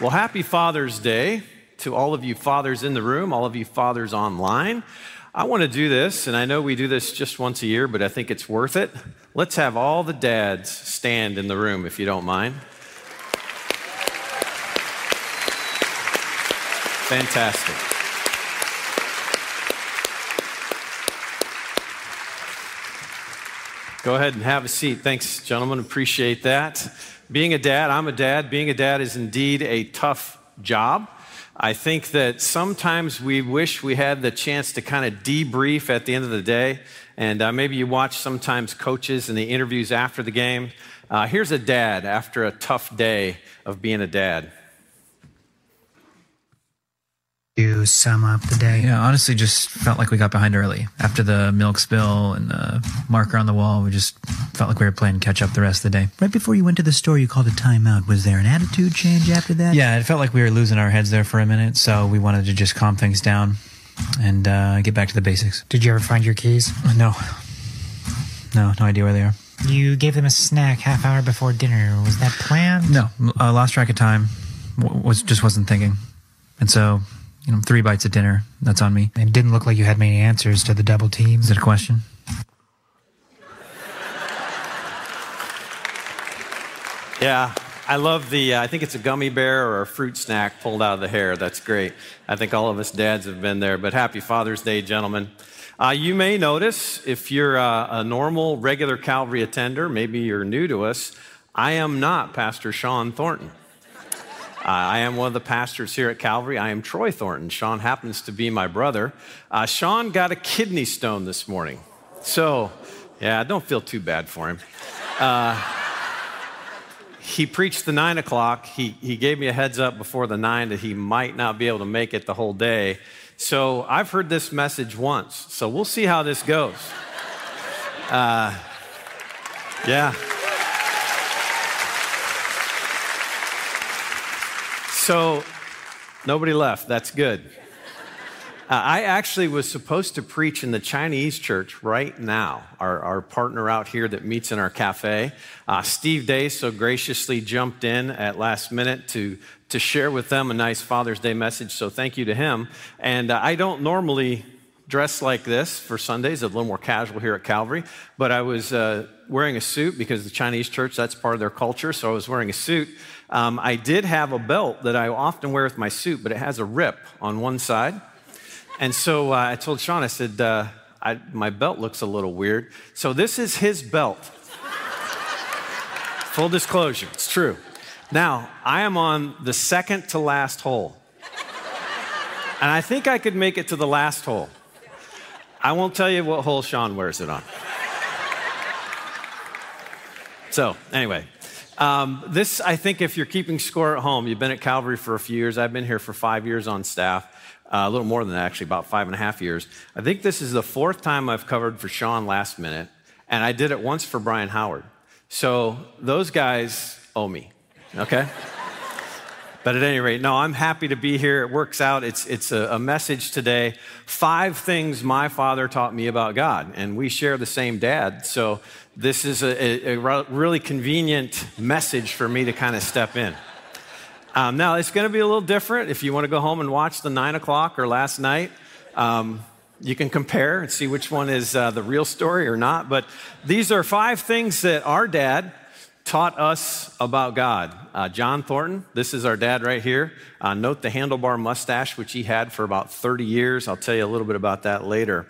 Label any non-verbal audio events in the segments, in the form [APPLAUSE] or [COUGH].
Well, happy Father's Day to all of you fathers in the room, all of you fathers online. I want to do this, and I know we do this just once a year, but I think it's worth it. Let's have all the dads stand in the room, if you don't mind. Fantastic. Go ahead and have a seat. Thanks, gentlemen. Appreciate that. Being a dad, I'm a dad. Being a dad is indeed a tough job. I think that sometimes we wish we had the chance to kind of debrief at the end of the day. And uh, maybe you watch sometimes coaches in the interviews after the game. Uh, here's a dad after a tough day of being a dad. To sum up the day? Yeah, honestly, just felt like we got behind early. After the milk spill and the marker on the wall, we just felt like we were playing catch up the rest of the day. Right before you went to the store, you called a timeout. Was there an attitude change after that? Yeah, it felt like we were losing our heads there for a minute, so we wanted to just calm things down and uh, get back to the basics. Did you ever find your keys? No. No, no idea where they are. You gave them a snack half hour before dinner. Was that planned? No, I lost track of time. W- was just wasn't thinking, and so you know, three bites at dinner. That's on me. It didn't look like you had many answers to the double team. Is it a question? Yeah, I love the, uh, I think it's a gummy bear or a fruit snack pulled out of the hair. That's great. I think all of us dads have been there, but happy Father's Day, gentlemen. Uh, you may notice if you're uh, a normal, regular Calvary attender, maybe you're new to us, I am not Pastor Sean Thornton. Uh, I am one of the pastors here at Calvary. I am Troy Thornton. Sean happens to be my brother. Uh, Sean got a kidney stone this morning. So, yeah, don't feel too bad for him. Uh, he preached the nine o'clock. He, he gave me a heads up before the nine that he might not be able to make it the whole day. So I've heard this message once. So we'll see how this goes. Uh, yeah. So nobody left. That's good. Uh, I actually was supposed to preach in the Chinese church right now, our, our partner out here that meets in our cafe. Uh, Steve Day so graciously jumped in at last minute to, to share with them a nice Father's Day message, so thank you to him. And uh, I don't normally dress like this for Sundays, a little more casual here at Calvary, but I was uh, wearing a suit because the Chinese church, that's part of their culture, so I was wearing a suit. Um, I did have a belt that I often wear with my suit, but it has a rip on one side. And so uh, I told Sean, I said, uh, I, my belt looks a little weird. So this is his belt. Full disclosure, it's true. Now, I am on the second to last hole. And I think I could make it to the last hole. I won't tell you what hole Sean wears it on. So, anyway, um, this, I think, if you're keeping score at home, you've been at Calvary for a few years. I've been here for five years on staff, uh, a little more than that, actually, about five and a half years. I think this is the fourth time I've covered for Sean last minute, and I did it once for Brian Howard. So those guys owe me, okay? [LAUGHS] But at any rate, no, I'm happy to be here. It works out. It's, it's a, a, message today. Five things my father taught me about God. And we share the same dad. So this is a, a, a really convenient message for me to kind of step in. Um, now, it's going to be a little different. If you want to go home and watch the nine o'clock or last night, um, you can compare and see which one is uh, the real story or not. But these are five things that our dad taught us about God. Uh, John Thornton, this is our dad right here. Uh, note the handlebar mustache, which he had for about 30 years. I'll tell you a little bit about that later.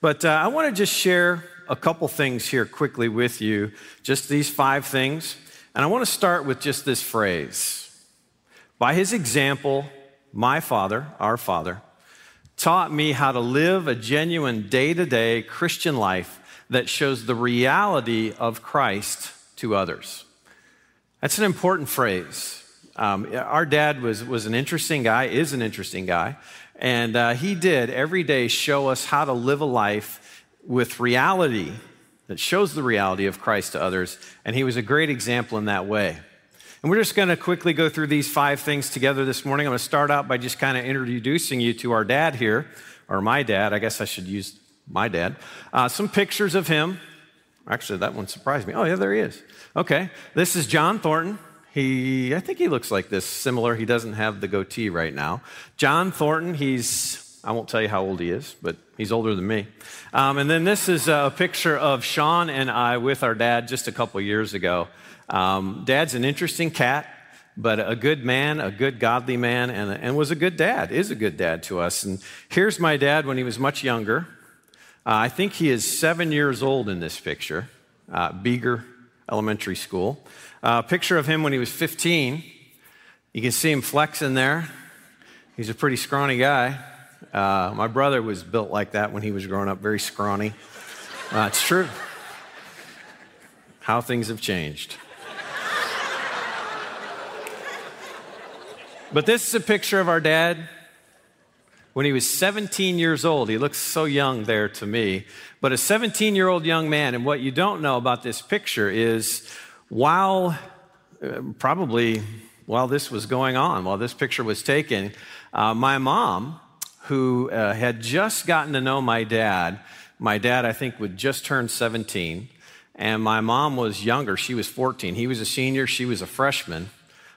But uh, I want to just share a couple things here quickly with you, just these five things. And I want to start with just this phrase By his example, my father, our father, taught me how to live a genuine day to day Christian life that shows the reality of Christ to others. That's an important phrase. Um, our dad was, was an interesting guy, is an interesting guy, and uh, he did every day show us how to live a life with reality that shows the reality of Christ to others, and he was a great example in that way. And we're just going to quickly go through these five things together this morning. I'm going to start out by just kind of introducing you to our dad here, or my dad. I guess I should use my dad. Uh, some pictures of him. Actually, that one surprised me. Oh, yeah, there he is. Okay, this is John Thornton. He, I think he looks like this, similar. He doesn't have the goatee right now. John Thornton, he's, I won't tell you how old he is, but he's older than me. Um, and then this is a picture of Sean and I with our dad just a couple years ago. Um, Dad's an interesting cat, but a good man, a good godly man, and, and was a good dad, is a good dad to us. And here's my dad when he was much younger. Uh, I think he is seven years old in this picture, uh, Beiger Elementary School. Uh, picture of him when he was 15. You can see him flexing there. He's a pretty scrawny guy. Uh, my brother was built like that when he was growing up, very scrawny. Uh, it's true. How things have changed. but this is a picture of our dad when he was 17 years old. He looks so young there to me. But a 17 year old young man, and what you don't know about this picture is while uh, probably while this was going on, while this picture was taken, uh, my mom, who uh, had just gotten to know my dad, my dad, I think, would just turn 17, and my mom was younger. She was 14. He was a senior, she was a freshman.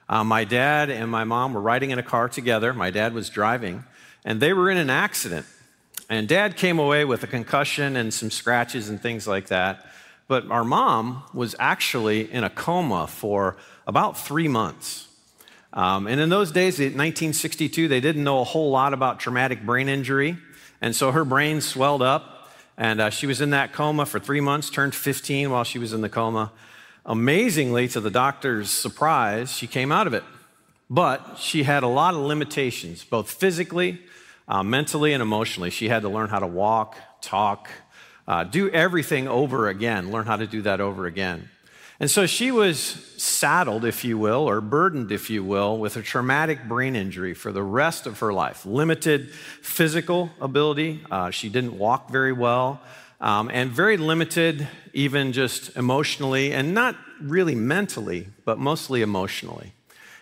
Uh, my dad and my mom were riding in a car together. My dad was driving, and they were in an accident. And dad came away with a concussion and some scratches and things like that. But our mom was actually in a coma for about three months. Um, and in those days, in 1962, they didn't know a whole lot about traumatic brain injury. And so her brain swelled up, and uh, she was in that coma for three months, turned 15 while she was in the coma. Amazingly, to the doctor's surprise, she came out of it. But she had a lot of limitations, both physically, uh, mentally, and emotionally. She had to learn how to walk, talk, uh, do everything over again, learn how to do that over again. And so she was saddled, if you will, or burdened, if you will, with a traumatic brain injury for the rest of her life. Limited physical ability. Uh, she didn't walk very well. Um, and very limited, even just emotionally, and not really mentally, but mostly emotionally.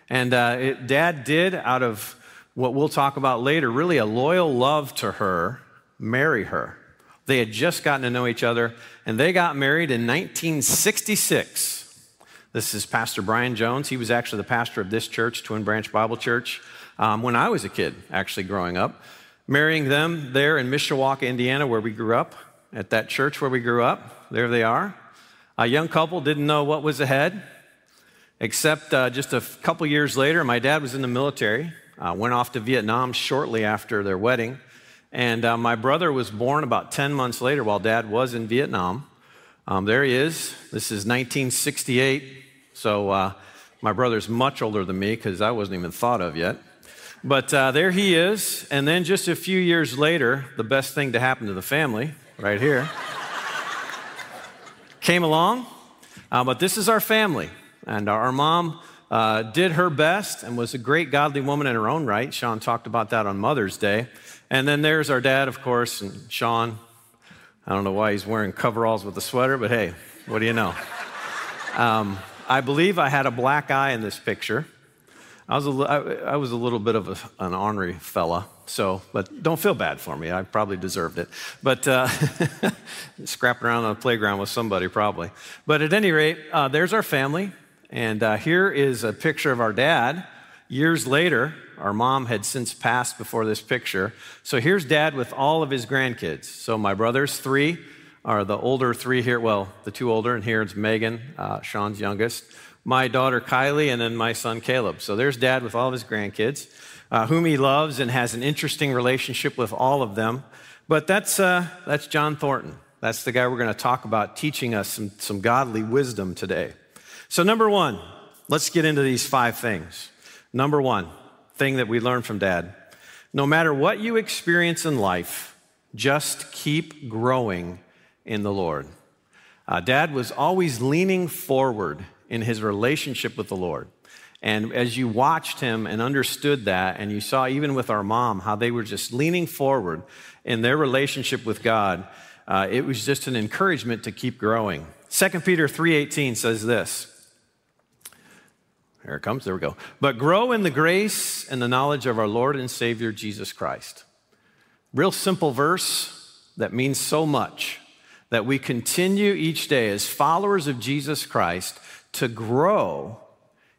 And uh, it, dad did, out of what we'll talk about later, really a loyal love to her, marry her. They had just gotten to know each other, and they got married in 1966. This is Pastor Brian Jones. He was actually the pastor of this church, Twin Branch Bible Church, um, when I was a kid, actually growing up. Marrying them there in Mishawaka, Indiana, where we grew up, at that church where we grew up. There they are. A young couple didn't know what was ahead, except uh, just a couple years later, my dad was in the military, uh, went off to Vietnam shortly after their wedding. And uh, my brother was born about 10 months later while dad was in Vietnam. Um, there he is. This is 1968. So uh, my brother's much older than me because I wasn't even thought of yet. But uh, there he is. And then just a few years later, the best thing to happen to the family, right here, came along. Uh, but this is our family. And our mom uh, did her best and was a great godly woman in her own right. Sean talked about that on Mother's Day. And then there's our dad, of course, and Sean. I don't know why he's wearing coveralls with a sweater, but hey, what do you know? Um, I believe I had a black eye in this picture. I was a, I, I was a little bit of a, an ornery fella, so, but don't feel bad for me. I probably deserved it. But uh, [LAUGHS] scrapping around on the playground with somebody, probably. But at any rate, uh, there's our family. And uh, here is a picture of our dad years later our mom had since passed before this picture. So here's dad with all of his grandkids. So my brothers, three, are the older three here. Well, the two older, and here's Megan, uh, Sean's youngest. My daughter Kylie, and then my son Caleb. So there's dad with all of his grandkids, uh, whom he loves and has an interesting relationship with all of them. But that's, uh, that's John Thornton. That's the guy we're going to talk about teaching us some, some godly wisdom today. So, number one, let's get into these five things. Number one, thing that we learned from dad. No matter what you experience in life, just keep growing in the Lord. Uh, dad was always leaning forward in his relationship with the Lord. And as you watched him and understood that, and you saw even with our mom how they were just leaning forward in their relationship with God, uh, it was just an encouragement to keep growing. 2 Peter 3:18 says this: here it comes. There we go. But grow in the grace and the knowledge of our Lord and Savior Jesus Christ. Real simple verse that means so much that we continue each day as followers of Jesus Christ to grow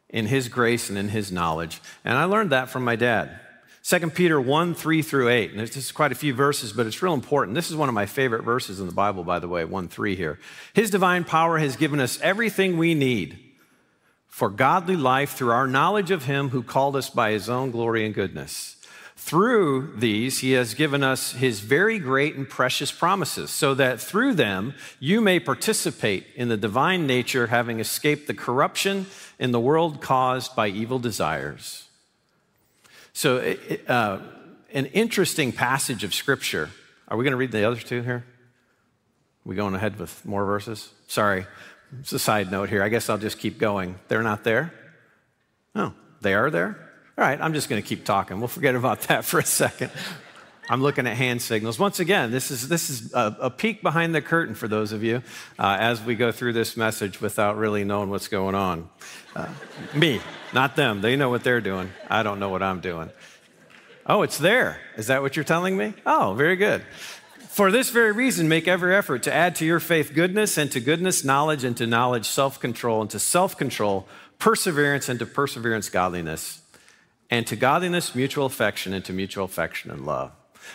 in his grace and in his knowledge. And I learned that from my dad. 2 Peter 1, 3 through 8. And there's quite a few verses, but it's real important. This is one of my favorite verses in the Bible, by the way, 1 3 here. His divine power has given us everything we need for godly life through our knowledge of him who called us by his own glory and goodness. Through these, he has given us his very great and precious promises, so that through them you may participate in the divine nature, having escaped the corruption in the world caused by evil desires. So, uh, an interesting passage of Scripture. Are we going to read the other two here? Are we going ahead with more verses? Sorry, it's a side note here. I guess I'll just keep going. They're not there? No, they are there? All right, I'm just going to keep talking. We'll forget about that for a second. I'm looking at hand signals. Once again, this is, this is a, a peek behind the curtain for those of you uh, as we go through this message without really knowing what's going on. Uh, me, not them. They know what they're doing. I don't know what I'm doing. Oh, it's there. Is that what you're telling me? Oh, very good. For this very reason, make every effort to add to your faith goodness, and to goodness, knowledge, and to knowledge, self control, and to self control, perseverance, and to perseverance, godliness, and to godliness, mutual affection, and to mutual affection and love.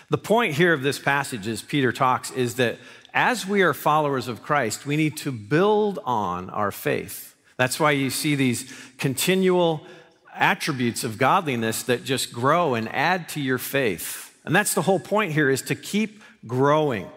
The point here of this passage, as Peter talks, is that as we are followers of Christ, we need to build on our faith. That's why you see these continual attributes of godliness that just grow and add to your faith. And that's the whole point here is to keep growing.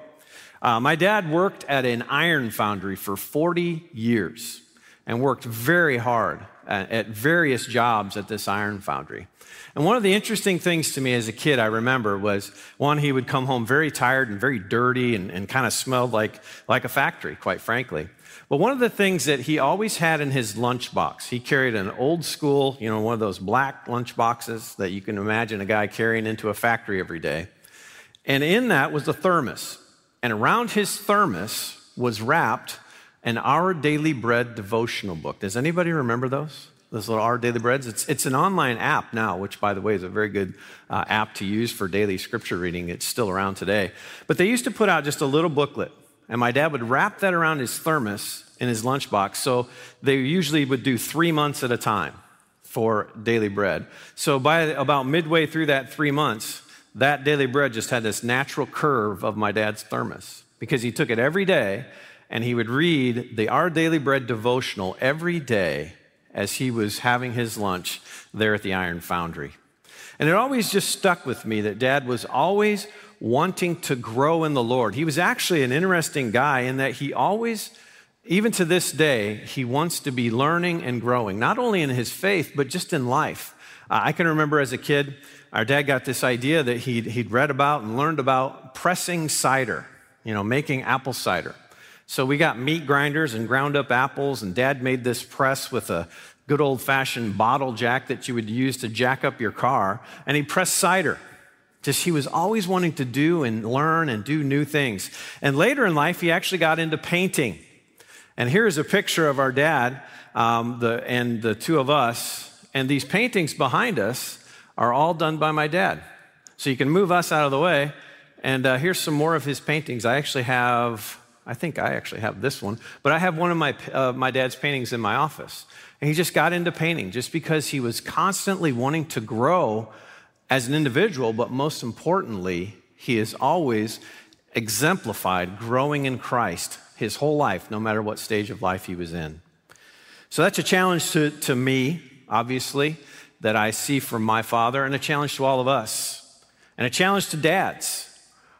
Uh, my dad worked at an iron foundry for 40 years and worked very hard at, at various jobs at this iron foundry. And one of the interesting things to me as a kid, I remember, was one, he would come home very tired and very dirty and, and kind of smelled like, like a factory, quite frankly. But one of the things that he always had in his lunchbox, he carried an old school, you know, one of those black lunch boxes that you can imagine a guy carrying into a factory every day. And in that was a thermos. And around his thermos was wrapped an Our Daily Bread devotional book. Does anybody remember those? Those little Our Daily Breads? It's, it's an online app now, which, by the way, is a very good uh, app to use for daily scripture reading. It's still around today. But they used to put out just a little booklet and my dad would wrap that around his thermos in his lunchbox. So they usually would do three months at a time for daily bread. So by about midway through that three months, that daily bread just had this natural curve of my dad's thermos because he took it every day and he would read the Our Daily Bread devotional every day as he was having his lunch there at the iron foundry. And it always just stuck with me that dad was always wanting to grow in the Lord. He was actually an interesting guy in that he always, even to this day, he wants to be learning and growing, not only in his faith, but just in life. Uh, I can remember as a kid, our dad got this idea that he'd, he'd read about and learned about pressing cider, you know, making apple cider. So we got meat grinders and ground up apples, and dad made this press with a good old fashioned bottle jack that you would use to jack up your car, and he pressed cider. Just he was always wanting to do and learn and do new things. And later in life, he actually got into painting. And here's a picture of our dad um, the, and the two of us. And these paintings behind us are all done by my dad. So you can move us out of the way. And uh, here's some more of his paintings. I actually have, I think I actually have this one, but I have one of my, uh, my dad's paintings in my office. And he just got into painting just because he was constantly wanting to grow as an individual, but most importantly, he has always exemplified growing in Christ his whole life, no matter what stage of life he was in. So that's a challenge to, to me, obviously, that I see from my father, and a challenge to all of us, and a challenge to dads.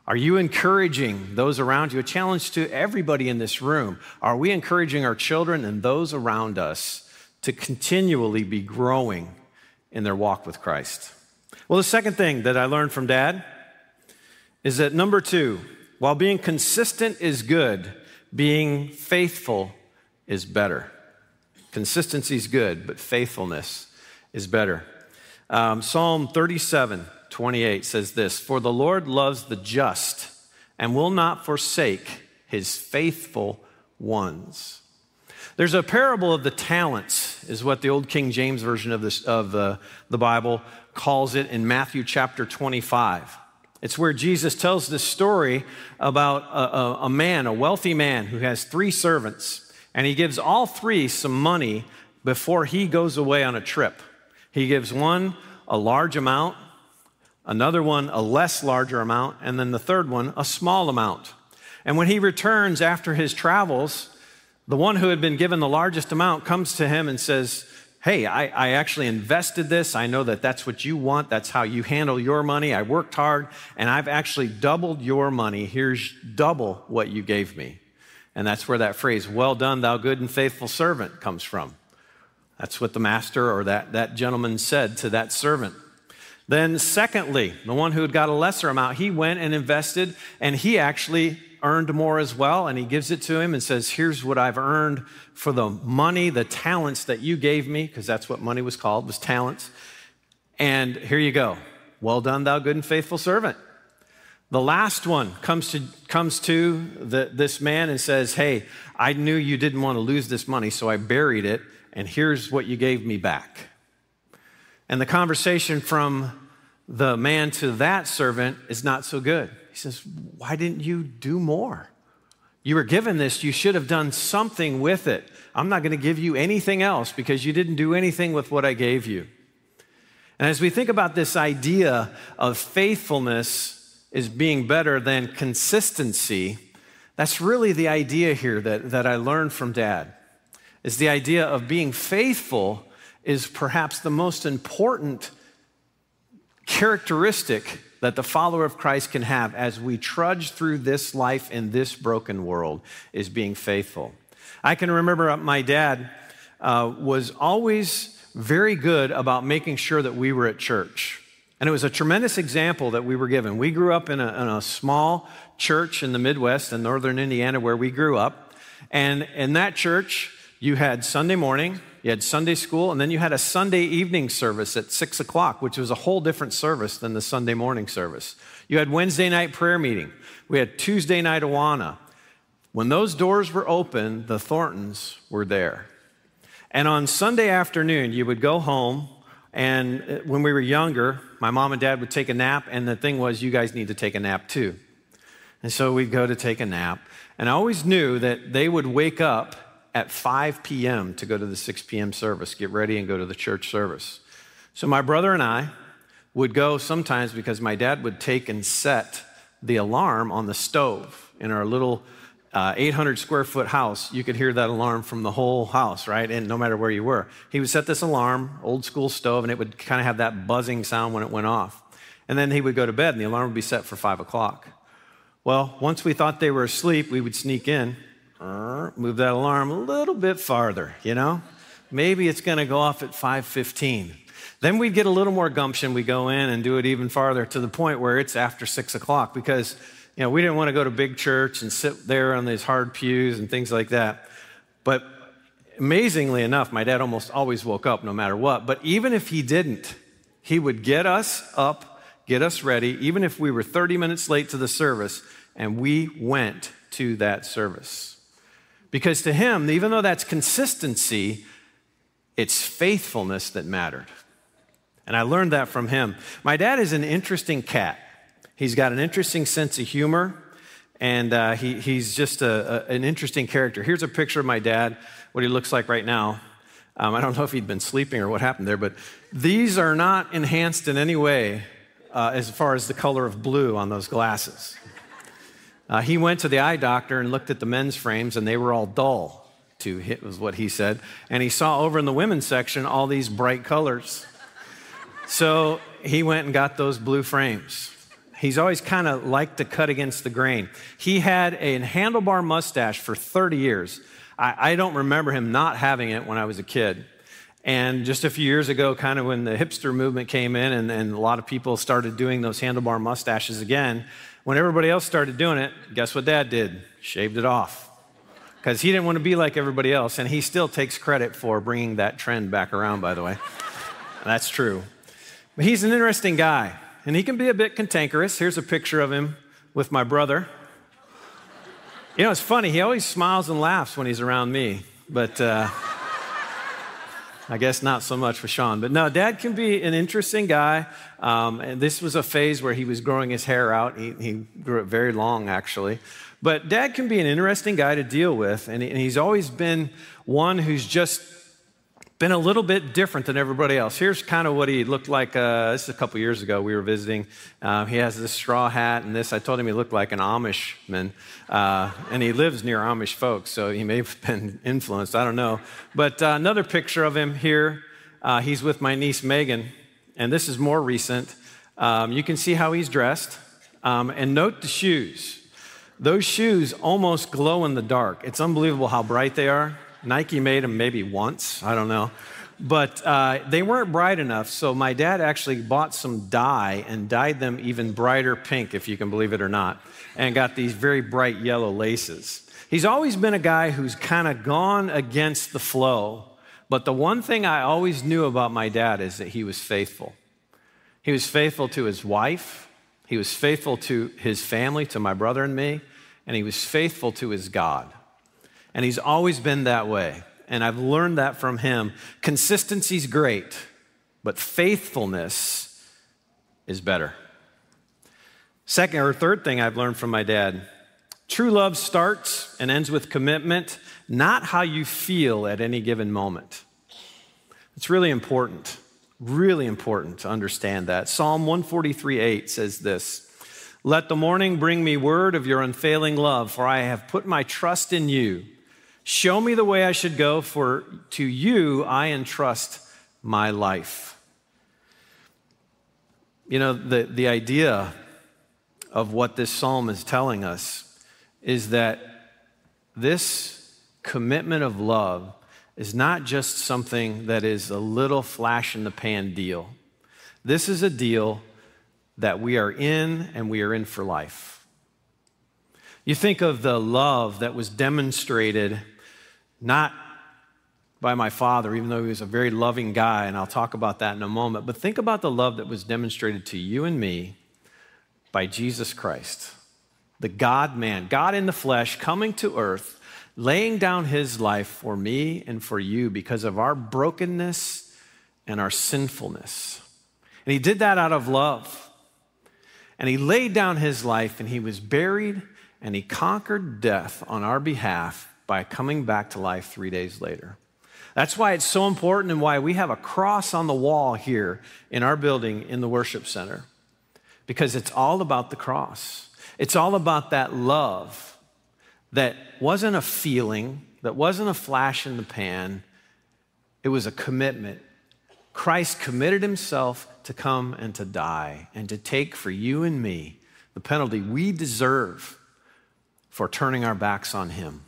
Are you encouraging those around you? A challenge to everybody in this room. Are we encouraging our children and those around us to continually be growing in their walk with Christ? Well, the second thing that I learned from dad is that number two, while being consistent is good, being faithful is better. Consistency is good, but faithfulness is better. Um, Psalm 37, 28 says this For the Lord loves the just and will not forsake his faithful ones. There's a parable of the talents, is what the old King James version of, this, of the, the Bible calls it in Matthew chapter 25. It's where Jesus tells this story about a, a, a, man, a wealthy man, who has three servants, and he gives all three some money before he goes away on a trip. He gives one a large amount, another one a less larger amount, and then the third one a small amount. And when he returns after his travels, the one who had been given the largest amount comes to him and says, Hey, I, I, actually invested this. I know that that's what you want. That's how you handle your money. I worked hard and I've actually doubled your money. Here's double what you gave me. And that's where that phrase, well done, thou good and faithful servant, comes from. That's what the master or that, that gentleman said to that servant. Then, secondly, the one who had got a lesser amount, he went and invested and he actually earned more as well, and he gives it to him and says, Here's what I've earned for the money, the talents that you gave me, because that's what money was called, was talents. And here you go. Well done, thou good and faithful servant. The last one comes to, comes to the, this man and says, Hey, I knew you didn't want to lose this money, so I buried it, and here's what you gave me back. And the conversation from the man to that servant is not so good. He says, Why didn't you do more? You were given this, you should have done something with it. I'm not going to give you anything else because you didn't do anything with what I gave you. And as we think about this idea of faithfulness is being better than consistency, that's really the idea here that, that I learned from dad. Is the idea of being faithful is perhaps the most important characteristic that the follower of Christ can have as we trudge through this life in this broken world is being faithful. I can remember my dad uh, was always very good about making sure that we were at church. And it was a tremendous example that we were given. We grew up in a, in a small church in the Midwest in northern Indiana where we grew up. And in that church, you had Sunday morning, you had Sunday school, and then you had a Sunday evening service at six o'clock, which was a whole different service than the Sunday morning service. You had Wednesday night prayer meeting. We had Tuesday night Awana. When those doors were open, the Thorntons were there. And on Sunday afternoon, you would go home, and uh, when we were younger, my mom and dad would take a nap, and the thing was, you guys need to take a nap too. And so we'd go to take a nap. And I always knew that they would wake up at 5 p.m. to go to the 6 p.m. service, get ready and go to the church service. So my brother and I would go sometimes because my dad would take and set the alarm on the stove in our little uh, 800 square foot house. You could hear that alarm from the whole house, right? And no matter where you were. He would set this alarm, old school stove, and it would kind of have that buzzing sound when it went off. And then he would go to bed and the alarm would be set for 5 o'clock. Well, once we thought they were asleep, we would sneak in move that alarm a little bit farther, you know? Maybe it's going to go off at 5:15. Then we'd get a little more gumption. We go in and do it even farther to the point where it's after six o'clock because you know we didn't want to go to big church and sit there on these hard pews and things like that. But amazingly enough, my dad almost always woke up no matter what. But even if he didn't, he would get us up, get us ready, even if we were 30 minutes late to the service, and we went to that service. Because to him, even though that's consistency, it's faithfulness that mattered. And I learned that from him. My dad is an interesting cat. He's got an interesting sense of humor, and uh, he, he's just a, a, an interesting character. Here's a picture of my dad, what he looks like right now. Um, I don't know if he'd been sleeping or what happened there, but these are not enhanced in any way uh, as far as the color of blue on those glasses. Uh, he went to the eye doctor and looked at the men's frames, and they were all dull, to hit was what he said. And he saw over in the women's section all these bright colors. So he went and got those blue frames. He's always kind of liked to cut against the grain. He had a handlebar mustache for 30 years. I, I don't remember him not having it when I was a kid. And just a few years ago, kind of when the hipster movement came in and, and a lot of people started doing those handlebar mustaches again, when everybody else started doing it, guess what dad did? Shaved it off. Because he didn't want to be like everybody else, and he still takes credit for bringing that trend back around, by the way. [LAUGHS] That's true. But he's an interesting guy, and he can be a bit cantankerous. Here's a picture of him with my brother. You know, it's funny, he always smiles and laughs when he's around me, but. Uh, I guess not so much for Sean. But no, dad can be an interesting guy. Um, and this was a phase where he was growing his hair out. He, he, grew it very long, actually. But dad can be an interesting guy to deal with. And, and he's always been one who's just been a little bit different than everybody else. Here's kind of what he looked like. Uh, this is a couple years ago. We were visiting. Uh, he has this straw hat and this. I told him he looked like an Amishman, uh, and he lives near Amish folks, so he may have been influenced. I don't know. But uh, another picture of him here. Uh, he's with my niece Megan, and this is more recent. Um, you can see how he's dressed, um, and note the shoes. Those shoes almost glow in the dark. It's unbelievable how bright they are. Nike made them maybe once, I don't know. But uh, they weren't bright enough, so my dad actually bought some dye and dyed them even brighter pink, if you can believe it or not, and got these very bright yellow laces. He's always been a guy who's kind of gone against the flow, but the one thing I always knew about my dad is that he was faithful. He was faithful to his wife, he was faithful to his family, to my brother and me, and he was faithful to his God. And he's always been that way. And I've learned that from him. Consistency's great, but faithfulness is better. Second or third thing I've learned from my dad true love starts and ends with commitment, not how you feel at any given moment. It's really important, really important to understand that. Psalm 143 8 says this Let the morning bring me word of your unfailing love, for I have put my trust in you. Show me the way I should go, for to you I entrust my life. You know, the, the idea of what this psalm is telling us is that this commitment of love is not just something that is a little flash in the pan deal. This is a deal that we are in and we are in for life. You think of the love that was demonstrated not by my father, even though he was a very loving guy, and I'll talk about that in a moment. But think about the love that was demonstrated to you and me by Jesus Christ, the God man, God in the flesh, coming to earth, laying down his life for me and for you because of our brokenness and our sinfulness. And he did that out of love. And he laid down his life and he was buried and he conquered death on our behalf by coming back to life three days later. That's why it's so important and why we have a cross on the wall here in our building in the worship center. Because it's all about the cross. It's all about that love that wasn't a feeling, that wasn't a flash in the pan, it was a commitment. Christ committed himself to come and to die and to take for you and me the penalty we deserve for turning our backs on him.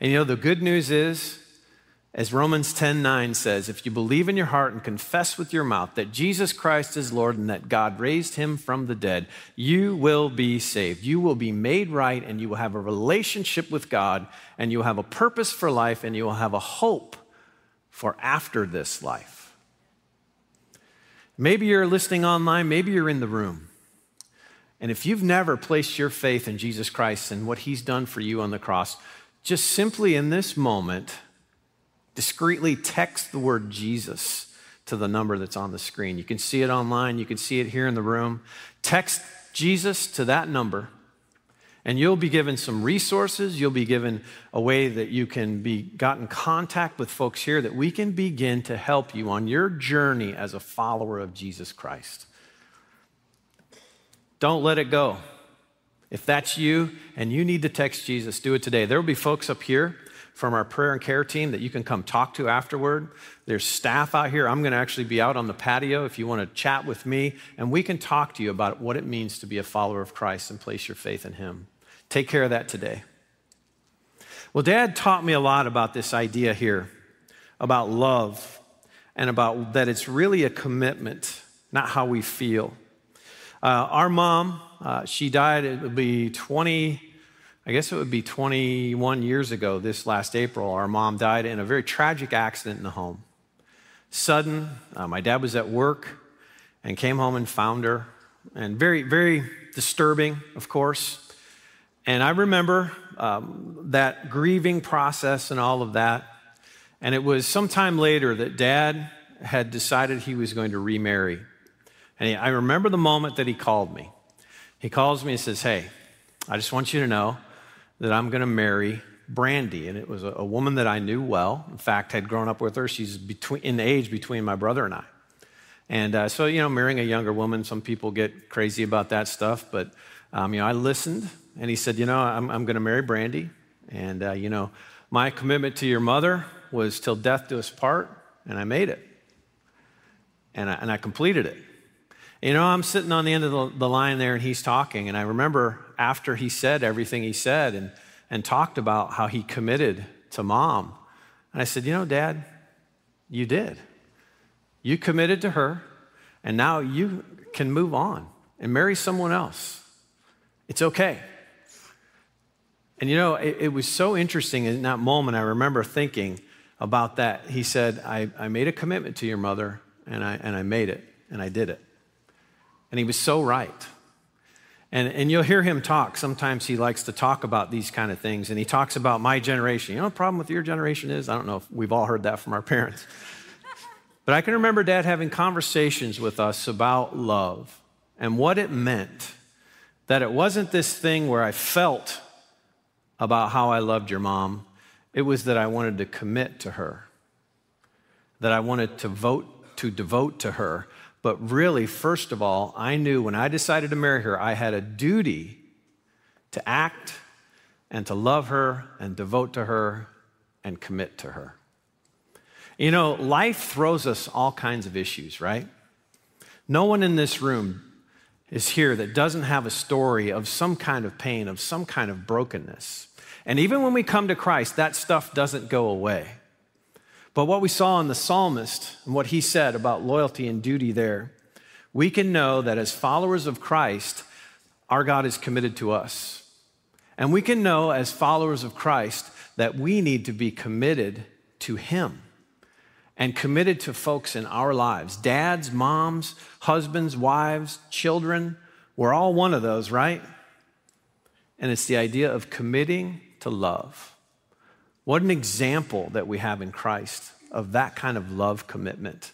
And you know, the good news is, as Romans 10 9 says, if you believe in your heart and confess with your mouth that Jesus Christ is Lord and that God raised him from the dead, you will be saved. You will be made right and you will have a relationship with God and you will have a purpose for life and you will have a hope for after this life. Maybe you're listening online, maybe you're in the room. And if you've never placed your faith in Jesus Christ and what he's done for you on the cross, just simply in this moment, discreetly text the word Jesus to the number that's on the screen. You can see it online, you can see it here in the room. Text Jesus to that number, and you'll be given some resources. You'll be given a way that you can be got in contact with folks here that we can begin to help you on your journey as a follower of Jesus Christ. Don't let it go. If that's you and you need to text Jesus, do it today. There will be folks up here from our prayer and care team that you can come talk to afterward. There's staff out here. I'm going to actually be out on the patio if you want to chat with me, and we can talk to you about what it means to be a follower of Christ and place your faith in Him. Take care of that today. Well, Dad taught me a lot about this idea here about love and about that it's really a commitment, not how we feel. Uh, our mom, uh, she died, it would be 20, I guess it would be 21 years ago this last April. Our mom died in a very tragic accident in the home. Sudden, uh, my dad was at work and came home and found her. And very, very disturbing, of course. And I remember um, that grieving process and all of that. And it was sometime later that dad had decided he was going to remarry. And I remember the moment that he called me. He calls me and says, Hey, I just want you to know that I'm going to marry Brandy, and it was a, a woman that I knew well. In fact, had grown up with her. She's between, in age between my brother and I. And uh, so, you know, marrying a younger woman, some people get crazy about that stuff. But, um, you know, I listened, and he said, you know, I'm, I'm going to marry Brandy. And, uh, you know, my commitment to your mother was till death do us part, and I made it. And I, and I completed it. You know, I'm sitting on the end of the, the line there, and he's talking. And I remember after he said everything he said and, and talked about how he committed to mom. And I said, You know, Dad, you did. You committed to her, and now you can move on and marry someone else. It's okay. And you know, it, it, was so interesting in that moment. I remember thinking about that. He said, I, I made a commitment to your mother, and I, and I made it, and I did it. And he was so right. And, and you'll hear him talk. Sometimes he likes to talk about these kind of things, and he talks about my generation. You know, the problem with your generation is I don't know if we've all heard that from our [LAUGHS] parents. But I can remember dad having conversations with us about love and what it meant that it wasn't this thing where I felt about how I loved your mom, it was that I wanted to commit to her, that I wanted to vote to devote to her. But really, first of all, I knew when I decided to marry her, I had a duty to act and to love her and devote to her and commit to her. You know, life throws us all kinds of issues, right? No one in this room is here that doesn't have a story of some kind of pain, of some kind of brokenness. And even when we come to Christ, that stuff doesn't go away. But what we saw in the psalmist and what he said about loyalty and duty there, we can know that as followers of Christ, our God is committed to us. And we can know as followers of Christ that we need to be committed to him and committed to folks in our lives dads, moms, husbands, wives, children. We're all one of those, right? And it's the idea of committing to love. What an example that we have in Christ of that kind of love commitment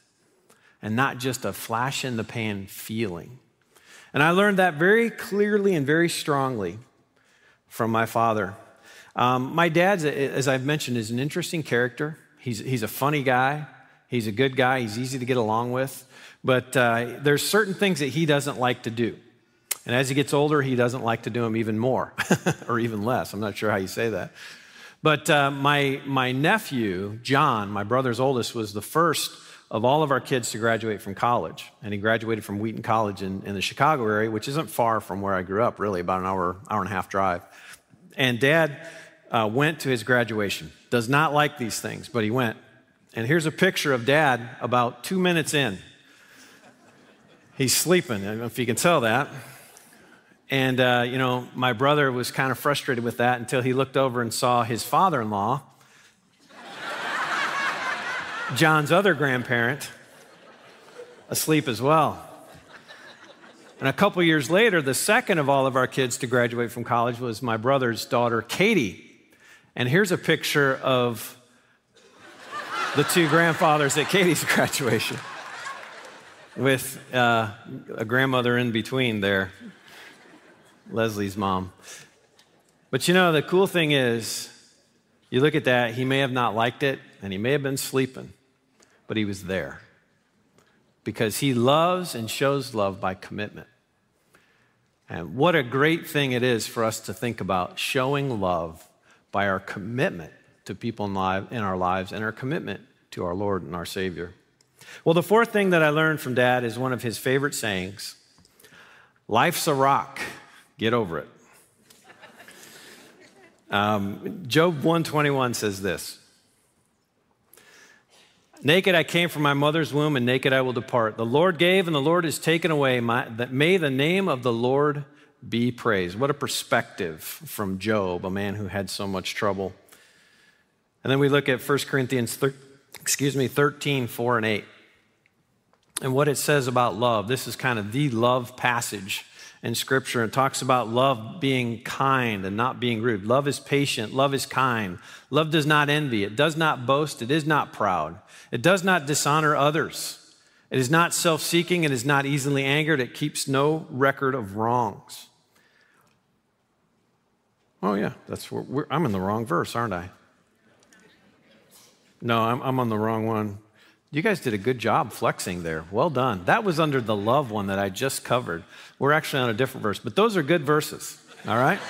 and not just a flash in the pan feeling. And I learned that very clearly and very strongly from my father. Um, my dad, as I've mentioned, is an interesting character. He's, he's a funny guy. He's a good guy. He's easy to get along with. But uh, there's certain things that he doesn't like to do. And as he gets older, he doesn't like to do them even more [LAUGHS] or even less. I'm not sure how you say that. But uh, my, my nephew, John, my brother's oldest, was the first of all of our kids to graduate from college. And he graduated from Wheaton College in, in the Chicago area, which isn't far from where I grew up, really, about an hour, hour and a half drive. And dad uh, went to his graduation. Does not like these things, but he went. And here's a picture of dad about two minutes in. He's sleeping. If you can tell that. And, uh, you know, my brother was kind of frustrated with that until he looked over and saw his father in law, John's other grandparent, asleep as well. And a couple years later, the second of all of our kids to graduate from college was my brother's daughter, Katie. And here's a picture of the two grandfathers at Katie's [LAUGHS] graduation with uh, a grandmother in between there, Leslie's mom. But you know, the cool thing is, you look at that, he may have not liked it and he may have been sleeping, but he was there because he loves and shows love by commitment. And what a great thing it is for us to think about showing love by our commitment to people in, our lives and our commitment to our Lord and our Savior. Well, the fourth thing that I learned from Dad is one of his favorite sayings Life's a rock, get over it. Um, Job 121 says this Naked I came from my mother's womb, and naked I will depart. The Lord gave, and the Lord has taken away. My, may the name of the Lord be praised. What a perspective from Job, a man who had so much trouble. And then we look at 1 Corinthians, excuse me, 13, 4 and 8. And what it says about love. This is kind of the love passage in Scripture. and talks about love being kind and not being rude. Love is patient. Love is kind. Love does not envy. It does not boast. It is not proud. It does not dishonor others. It is not self seeking. It is not easily angered. It keeps no record of wrongs. Oh, yeah, that's where I'm in the wrong verse, aren't I? No, I'm, I'm on the wrong one. You guys did a good job flexing there. Well done. That was under the love one that I just covered. We're actually on a different verse, but those are good verses, all right?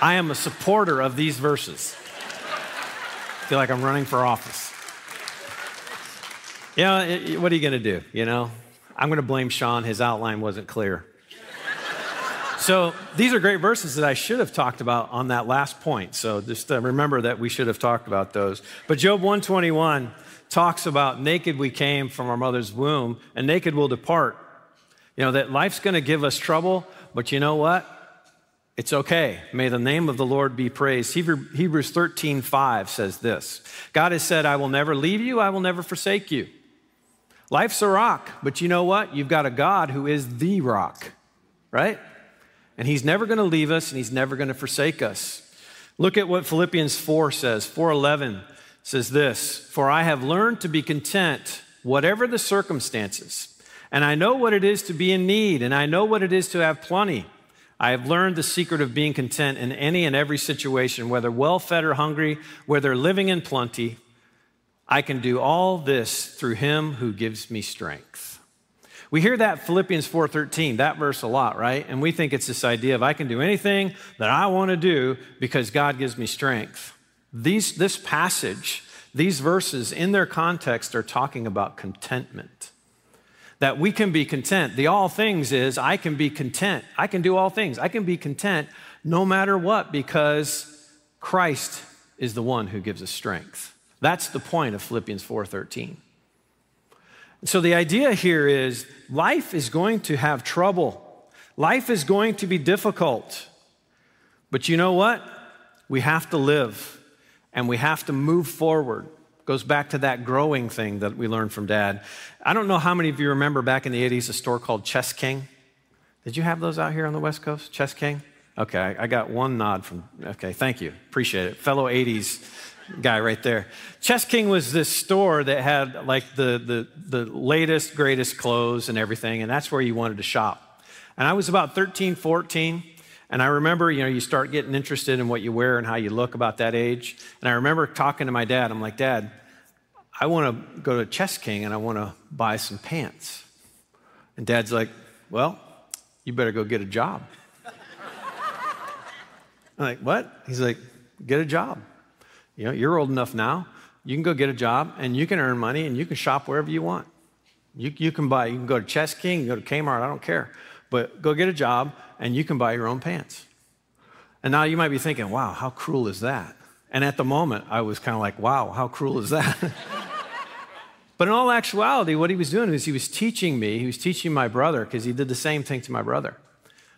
I am a supporter of these verses. I feel like I'm running for office. Yeah, you know, what are you going to do? You know, I'm going to blame Sean. His outline wasn't clear. So these are great verses that I should have talked about on that last point. So just uh, remember that we should have talked about those. But Job 121 talks about naked we came from our mother's womb and naked we'll depart. You know, that life's going to give us trouble, but you know what? It's okay. May the name of the Lord be praised. Hebrews 13, 5 says this God has said, I will never leave you, I will never forsake you. Life's a rock, but you know what? You've got a God who is the rock, right? And he's never going to leave us and he's never going to forsake us. Look at what Philippians 4 says. 4:11 says this, "For I have learned to be content whatever the circumstances, and I know what it is to be in need, and I know what it is to have plenty. I have learned the secret of being content in any and every situation, whether well-fed or hungry, whether living in plenty. I can do all this through him who gives me strength." We hear that Philippians 4:13, that verse a lot, right? And we think it's this idea of I can do anything that I want to do because God gives me strength. These, this passage, these verses in their context are talking about contentment. That we can be content. The all things is I can be content. I can do all things. I can be content no matter what because Christ is the one who gives us strength. That's the point of Philippians 4:13. So the idea here is life is going to have trouble. Life is going to be difficult. But you know what? We have to live and we have to move forward. Goes back to that growing thing that we learned from dad. I don't know how many of you remember back in the 80s a store called Chess King. Did you have those out here on the West Coast? Chess King? Okay, I got one nod from, okay, thank you. Appreciate it. Fellow 80s guy right there. Chess King was this store that had like the, the, the latest, greatest clothes and everything, and that's where you wanted to shop. And I was about 13, 14, and I remember, you know, you start getting interested in what you wear and how you look about that age. And I remember talking to my dad. I'm like, Dad, I want to go to Chess King and I want to buy some pants. And Dad's like, Well, you better go get a job. I'm like, What? He's like, Get a job. You know, you're old enough now. You can go get a job and you can earn money and you can shop wherever you want. You, you can buy, you can go to Chess King, go to Kmart, I don't care. But go get a job and you can buy your own pants. And now you might be thinking, wow, how cruel is that? And at the moment, I was kind of like, wow, how cruel is that? [LAUGHS] but in all actuality, what he was doing was he was teaching me, he was teaching my brother, because he did the same thing to my brother.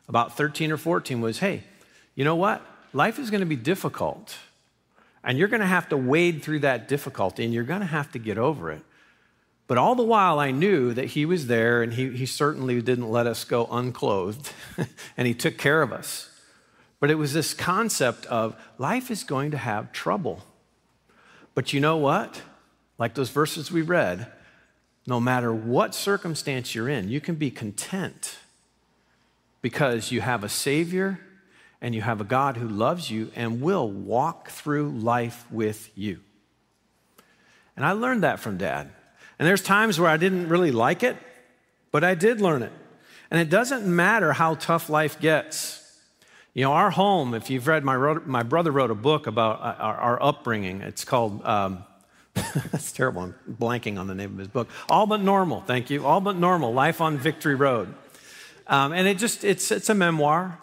About 13 or 14 was, hey, you know what? Life is going to be difficult. And you're going to have to wade through that difficulty and you're going to have to get over it. But all the while, I knew that He was there and He, he certainly didn't let us go unclothed [LAUGHS] and He took care of us. But it was this concept of life is going to have trouble. But you know what? Like those verses we read, no matter what circumstance you're in, you can be content because you have a Savior and you have a God who loves you and will walk through life with you. And I learned that from dad. And there's times where I didn't really like it, but I did learn it. And it doesn't matter how tough life gets. You know, our home, if you've read, my, my brother wrote a book about uh, our, our upbringing. It's called, um, [LAUGHS] that's terrible, I'm blanking on the name of his book. All But Normal, thank you. All But Normal, Life on Victory Road. Um, and it just, it's, it's a memoir.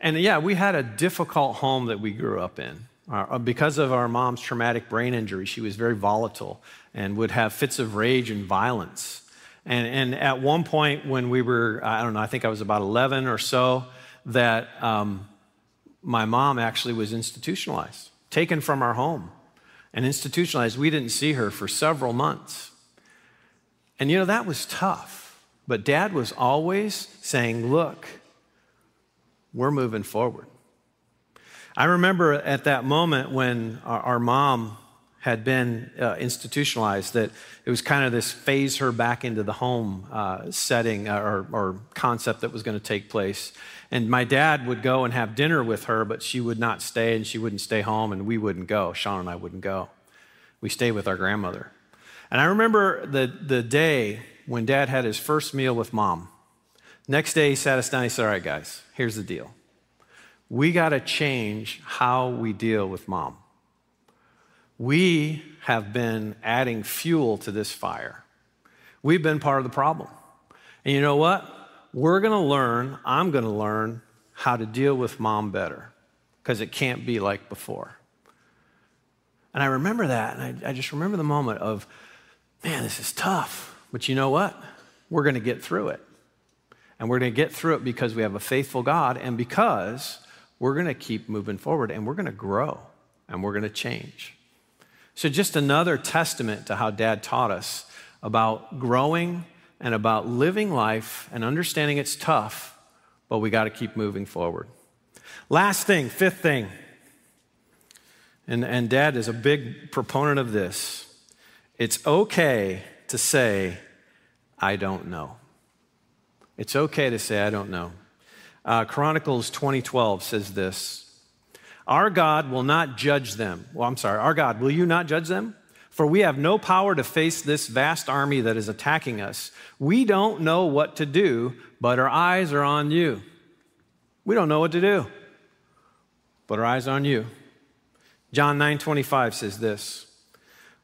And yeah, we had a difficult home that we grew up in. Uh, because of our mom's traumatic brain injury, she was very volatile and would have fits of rage and violence. And, and at one point, when we were, I don't know, I think I was about 11 or so, that um, my mom actually was institutionalized, taken from our home and institutionalized. We didn't see her for several months. And you know, that was tough. But dad was always saying, Look, we're moving forward. I remember at that moment when our, our mom had been uh, institutionalized, that it was kind of this phase her back into the home uh, setting uh, or, or concept that was going to take place. And my dad would go and have dinner with her, but she would not stay and she wouldn't stay home, and we wouldn't go. Sean and I wouldn't go. We stayed with our grandmother. And I remember the, the day when dad had his first meal with mom. Next day, he sat us down. He said, All right, guys, here's the deal. We got to change how we deal with mom. We have been adding fuel to this fire. We've been part of the problem. And you know what? We're going to learn, I'm going to learn how to deal with mom better because it can't be like before. And I remember that, and I, I just remember the moment of, man, this is tough. But you know what? We're going to get through it. And we're going to get through it because we have a faithful God and because we're going to keep moving forward and we're going to grow and we're going to change. So, just another testament to how dad taught us about growing and about living life and understanding it's tough, but we got to keep moving forward. Last thing, fifth thing, and, and dad is a big proponent of this it's okay to say, I don't know. It's okay to say, I don't know. Uh, Chronicles 2012 says this Our God will not judge them. Well, I'm sorry, our God, will you not judge them? For we have no power to face this vast army that is attacking us. We don't know what to do, but our eyes are on you. We don't know what to do, but our eyes are on you. John 9:25 says this.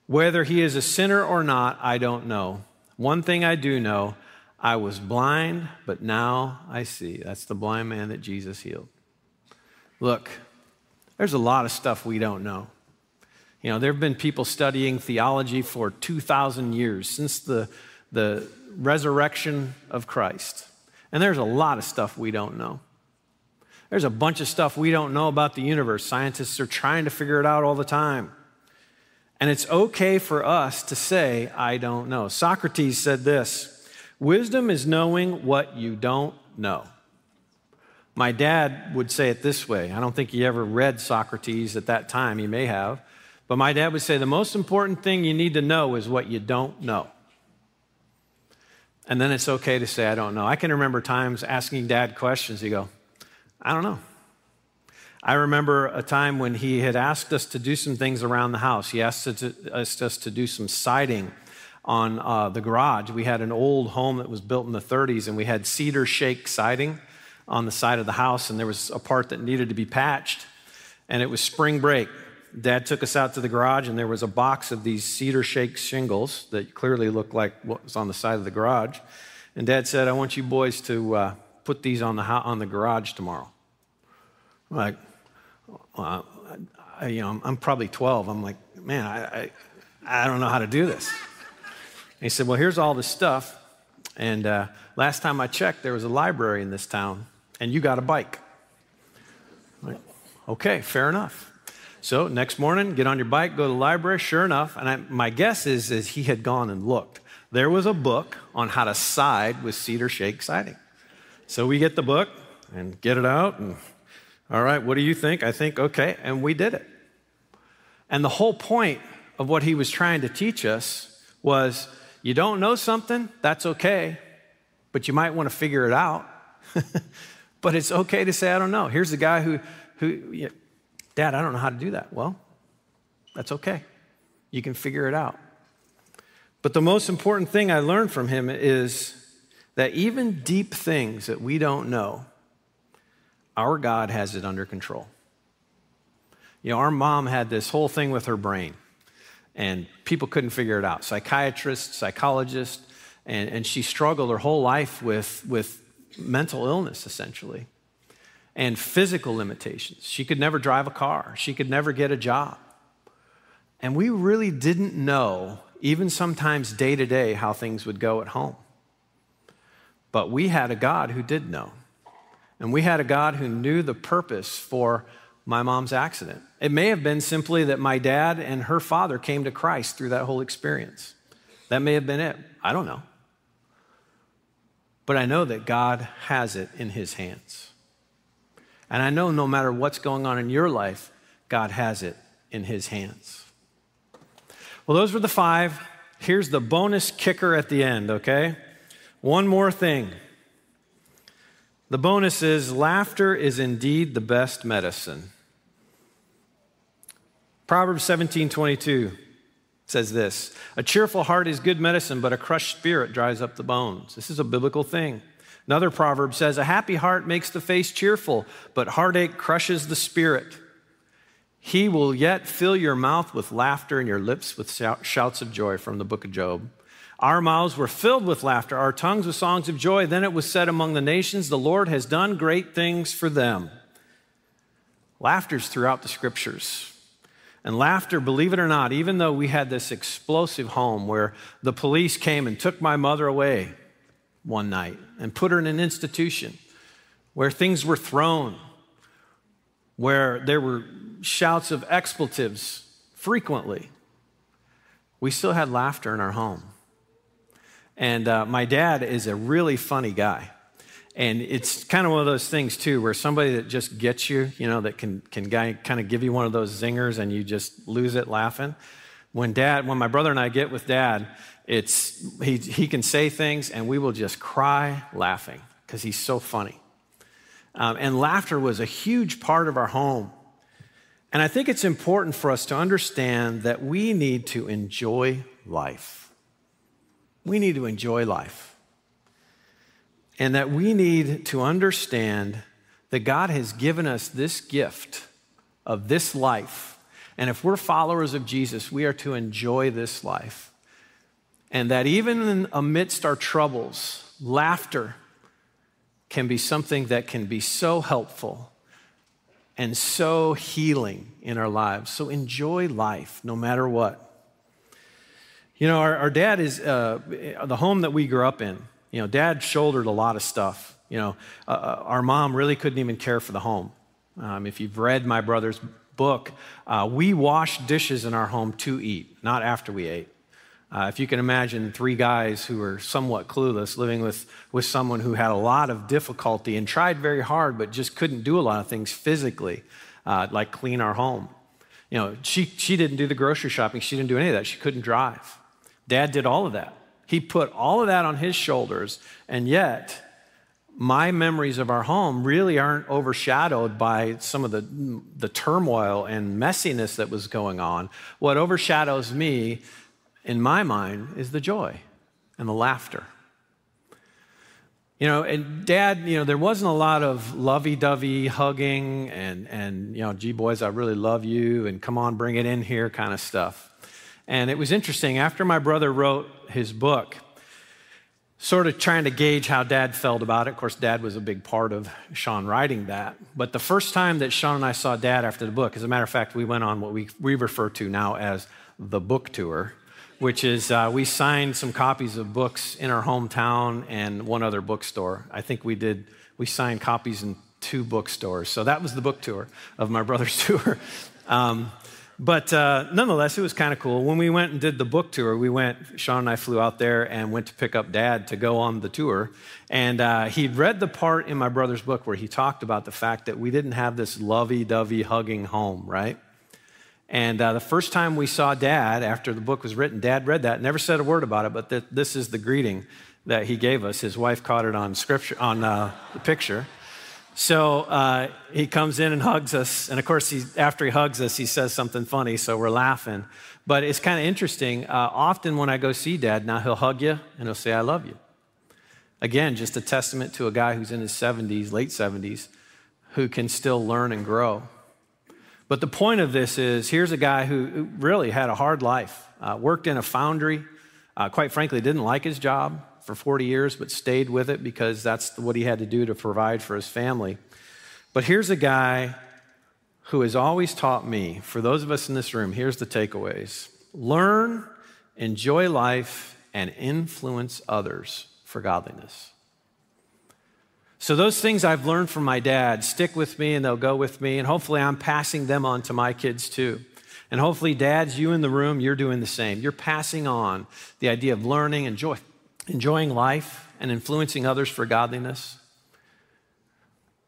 Whether he is a sinner or not, I don't know. One thing I do know, I was blind, but now I see. That's the blind man that Jesus healed. Look, there's a lot of stuff we don't know. You know, there have been people studying theology for 2,000 years since the, the resurrection of Christ. And there's a lot of stuff we don't know. There's a bunch of stuff we don't know about the universe. Scientists are trying to figure it out all the time. And it's okay for us to say, I don't know. Socrates said this Wisdom is knowing what you don't know. My dad would say it this way. I don't think he ever read Socrates at that time. He may have. But my dad would say the most important thing you need to know is what you don't know. And then it's okay to say, I don't know. I can remember times asking dad questions. He go, I don't know. I remember a time when he had asked us to do some things around the house. He asked us to, do some siding on uh, the garage. We had an old home that was built in the 30s, and we had cedar shake siding on the side of the house, and there was a part that needed to be patched, and it was spring break. Dad took us out to the garage, and there was a box of these cedar shake shingles that clearly looked like what was on the side of the garage. And Dad said, I want you boys to uh, put these on the, on the garage tomorrow. I'm like, I, you know, I'm, I'm, probably 12. I'm like, man, I, I, I, don't know how to do this. He said, well, here's all this stuff. And uh, last time I checked, there was a library in this town, and you got a bike. Like, okay, fair enough. So next morning, get on your bike, go to the library. Sure enough, and I, my guess is, is he had gone and looked. There was a book on how to side with cedar shake siding. So we get the book and get it out, and all right, what do you think? I think, okay, and we did it. And the whole point of what he was trying to teach us was you don't know something, that's okay, but you might want to figure it out. [LAUGHS] but it's okay to say, I don't know. Here's the guy who, who Dad, I don't know how to do that. Well, that's okay. You can figure it out. But the most important thing I learned from him is that even deep things that we don't know, our God has it under control. You know, our mom had this whole thing with her brain, and people couldn't figure it out. Psychiatrists, psychologists, and, and she struggled her whole life with, with mental illness, essentially and physical limitations. She could never drive a car, she could never get a job. And we really didn't know, even sometimes day to day, how things would go at home. But we had a God who did know. And we had a God who knew the purpose for my mom's accident. It may have been simply that my dad and her father came to Christ through that whole experience. That may have been it. I don't know. But I know that God has it in his hands. And I know no matter what's going on in your life, God has it in His hands. Well, those were the five. Here's the bonus kicker at the end, okay? One more thing. The bonus is laughter is indeed the best medicine. Proverbs 17 22 says this A cheerful heart is good medicine, but a crushed spirit dries up the bones. This is a biblical thing. Another proverb says, A happy heart makes the face cheerful, but heartache crushes the spirit. He will yet fill your mouth with laughter and your lips with shouts of joy from the book of Job. Our mouths were filled with laughter, our tongues with songs of joy. Then it was said among the nations, The Lord has done great things for them. Laughter's throughout the scriptures. And laughter, believe it or not, even though we had this explosive home where the police came and took my mother away one night and put her in an institution where things were thrown, where there were shouts of expletives frequently, we still had laughter in our home. And uh, my dad is a really funny guy. And it's kind of one of those things, too, where somebody that just gets you, you know, that can, can guy kind of give you one of those zingers and you just lose it laughing. When dad, when my brother and I get with dad, it's, he, he can say things and we will just cry laughing because he's so funny. Um, and laughter was a huge part of our home. And I think it's important for us to understand that we need to enjoy life. We need to enjoy life and that we need to understand that God has given us this gift of this life. And if we're followers of Jesus, we are to enjoy this life. And that even amidst our troubles, laughter can be something that can be so helpful and so healing in our lives. So enjoy life no matter what. You know, our, our dad is uh, the home that we grew up in you know, dad shouldered a lot of stuff. You know, uh, uh, our mom really couldn't even care for the home. Um, if you've read my brother's book, uh, we washed dishes in our home to eat, not after we ate. Uh, if you can imagine three guys who were somewhat clueless living with, with someone who had a lot of difficulty and tried very hard but just couldn't do a lot of things physically, uh, like clean our home. You know, she, she didn't do the grocery shopping, she didn't do any of that. She couldn't drive. Dad did all of that. He put all of that on his shoulders, and yet my memories of our home really aren't overshadowed by some of the, the turmoil and messiness that was going on. What overshadows me, in my mind, is the joy and the laughter. You know, and dad, you know, there wasn't a lot of lovey dovey hugging and, and, you know, gee, boys, I really love you and come on, bring it in here kind of stuff. And it was interesting. After my brother wrote his book, sort of trying to gauge how dad felt about it. Of course, dad was a big part of Sean writing that. But the first time that Sean and I saw dad after the book, as a matter of fact, we went on what we, we refer to now as the book tour, which is uh, we signed some copies of books in our hometown and one other bookstore. I think we did, we signed copies in two bookstores. So that was the book tour of my brother's [LAUGHS] tour. Um, but uh, nonetheless, it was kind of cool. When we went and did the book tour, we went, Sean and I flew out there and went to pick up dad to go on the tour. And uh, he'd read the part in my brother's book where he talked about the fact that we didn't have this lovey dovey hugging home, right? And uh, the first time we saw dad after the book was written, dad read that, never said a word about it, but th- this is the greeting that he gave us. His wife caught it on scripture, on uh, the picture. So uh, he comes in and hugs us. And of course, he, after he hugs us, he says something funny, so we're laughing. But it's kind of interesting. Uh, often when I go see dad, now he'll hug you and he'll say, I love you. Again, just a testament to a guy who's in his 70s, late 70s, who can still learn and grow. But the point of this is here's a guy who really had a hard life, uh, worked in a foundry, uh, quite frankly, didn't like his job, for 40 years, but stayed with it because that's what he had to do to provide for his family. But here's a guy who has always taught me, for those of us in this room, here's the takeaways learn, enjoy life, and influence others for godliness. So, those things I've learned from my dad stick with me and they'll go with me, and hopefully, I'm passing them on to my kids too. And hopefully, dads, you in the room, you're doing the same. You're passing on the idea of learning and joy, enjoying life and influencing others for godliness.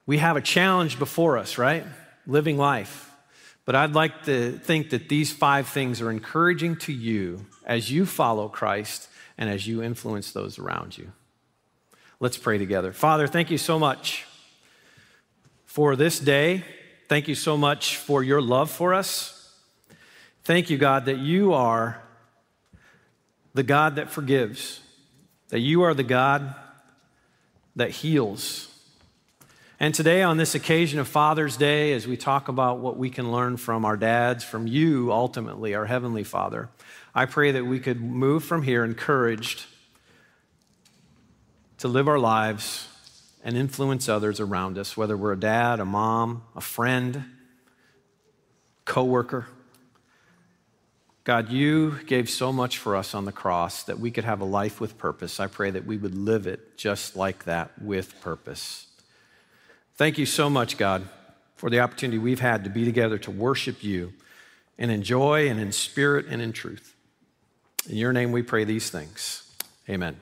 We have a challenge before us, right? Living life. But I'd like to think that these five things are encouraging to you as you follow Christ and as you influence those around you. Let's pray together. Father, thank you so much for this day. Thank you so much for your love for us. Thank you, God, that you are the God that forgives, that you are the God that heals. And today, on this occasion of Father's Day, as we talk about what we can learn from our dads, from you ultimately, our Heavenly Father, I pray that we could move from here encouraged to live our lives and influence others around us, whether we're a dad, a mom, a friend, coworker. God, you gave so much for us on the cross that we could have a life with purpose. I pray that we would live it just like that with purpose. Thank you so much, God, for the opportunity we've had to be together to worship you and in joy and in spirit and in truth. In your name we pray these things. Amen.